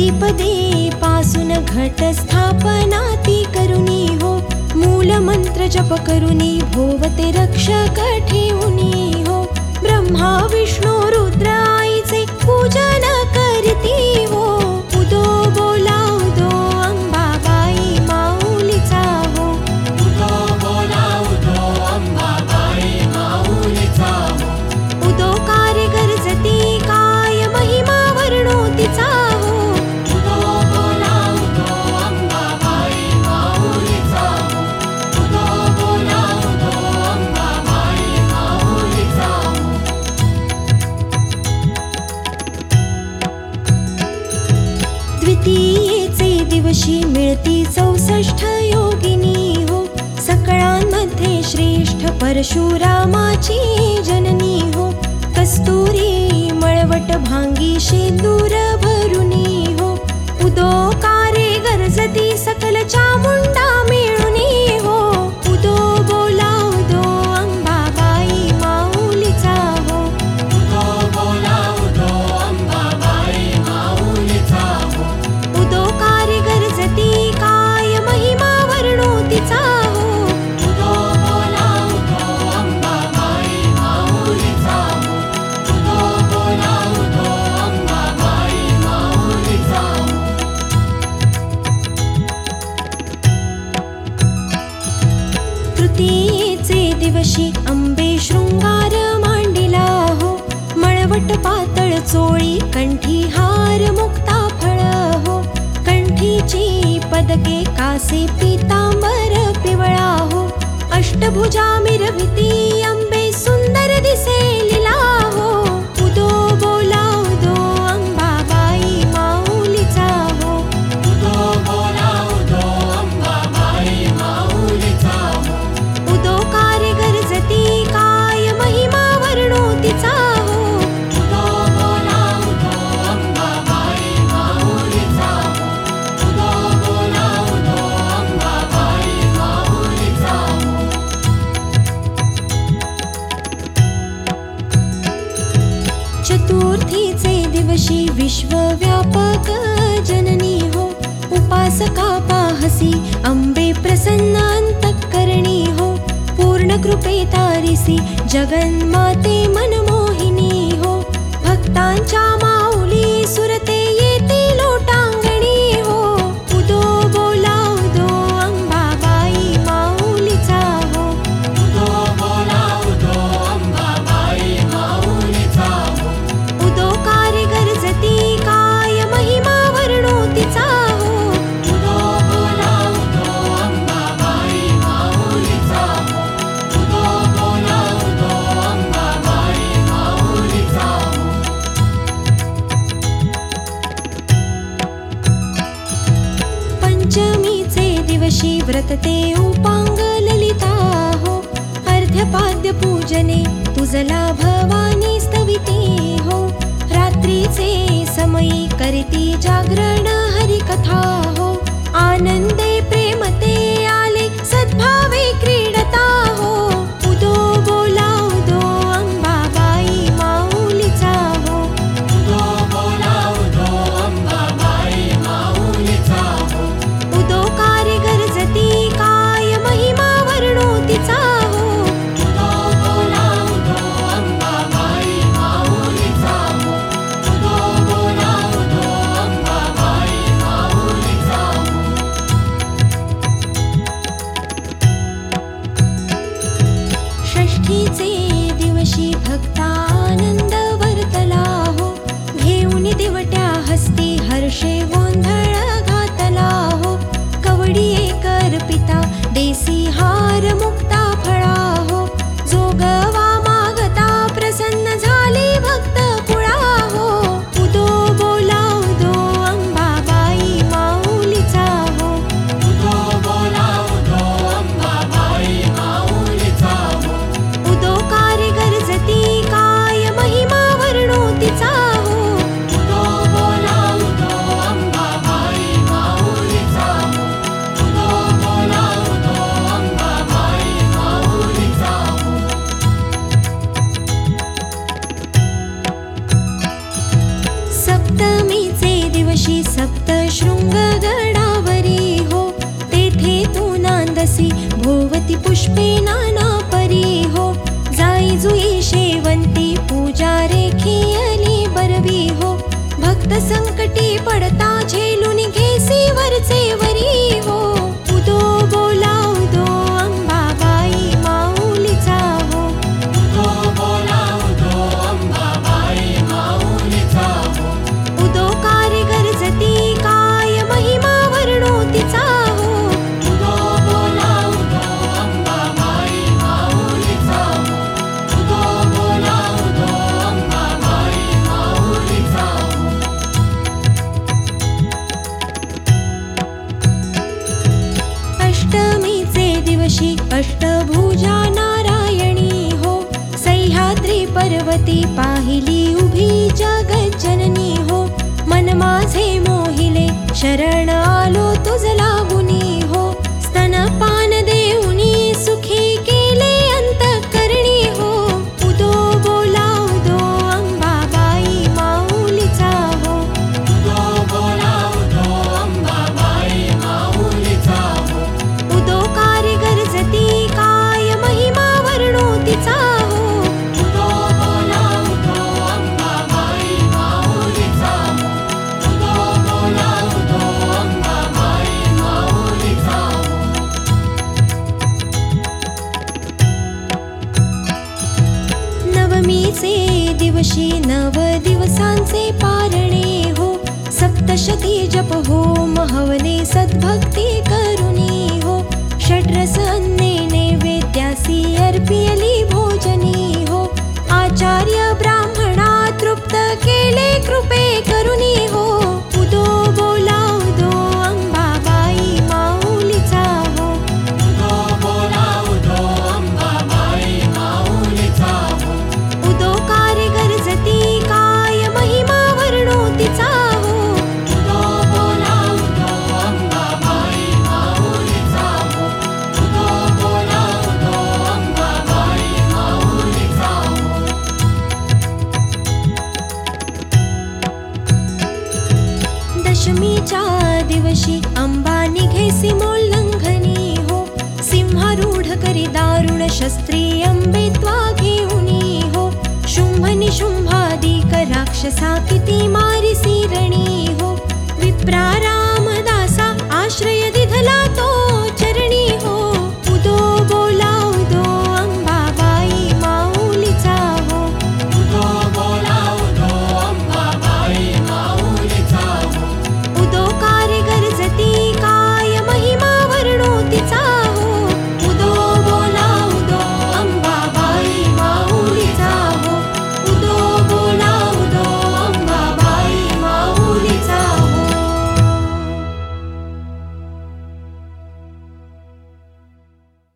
प्रतिपदे पासुन घट स्थापनाति करुणी हो मूलमन्त्र जप करुणी भोवते रक्ष ठेवुनी हो। ब्रह्मा रक्षकठिवी ब्रह्माविष्णुरुद्रा पूजन करती ती चौसष्ठ योगिनी हो। मध्ये श्रेष्ठ परशुरामाची जननी हो। कस्तूरि मलवट भागि शेन्दूर भरी उदो कारे गरजती सकल चामुंडा मे दिवशी अम्बे शृङ्गार मडिलाहो मळवट पातळ चोळी कंठी हार मुक्ता फळ हो. कंठीची पदके कासे पीतांबर पिवळा हो. अष्टभुजा अष्टभुजामिरभीति ी च दिवसे विश्वव्यापकजननीहो उपासकापाहसि अम्बे प्रसन्नान्तरणीहो पूर्णकृपे तारिसी जगन्माते मनमोहिनी हो भक्तांच्या श्रीव्रत ते उपाङ्ग ललिताः भवानी स्तविते हो। रात्रिसे समयी करति जागरण हरिकथा हो। आनन्दे प्रेमते देसी हार मुक्ता संकटे पडता झेलुनि पाहिली उभी जगत जननी हो। मन माझे मोहिले शरण आलो तुझ लागुनी हो। स्तनपान तीर्थांचे पारणे हो सप्तशती जप हो महवने सद्भक्ति अन्ने षड्रसेवेद्यासी अर्पियलि भोजनी। शस्त्रीयं वित्वा शुम्भनि शुम्भादि क राक्षसा किमारीसीरणीहो विप्रारा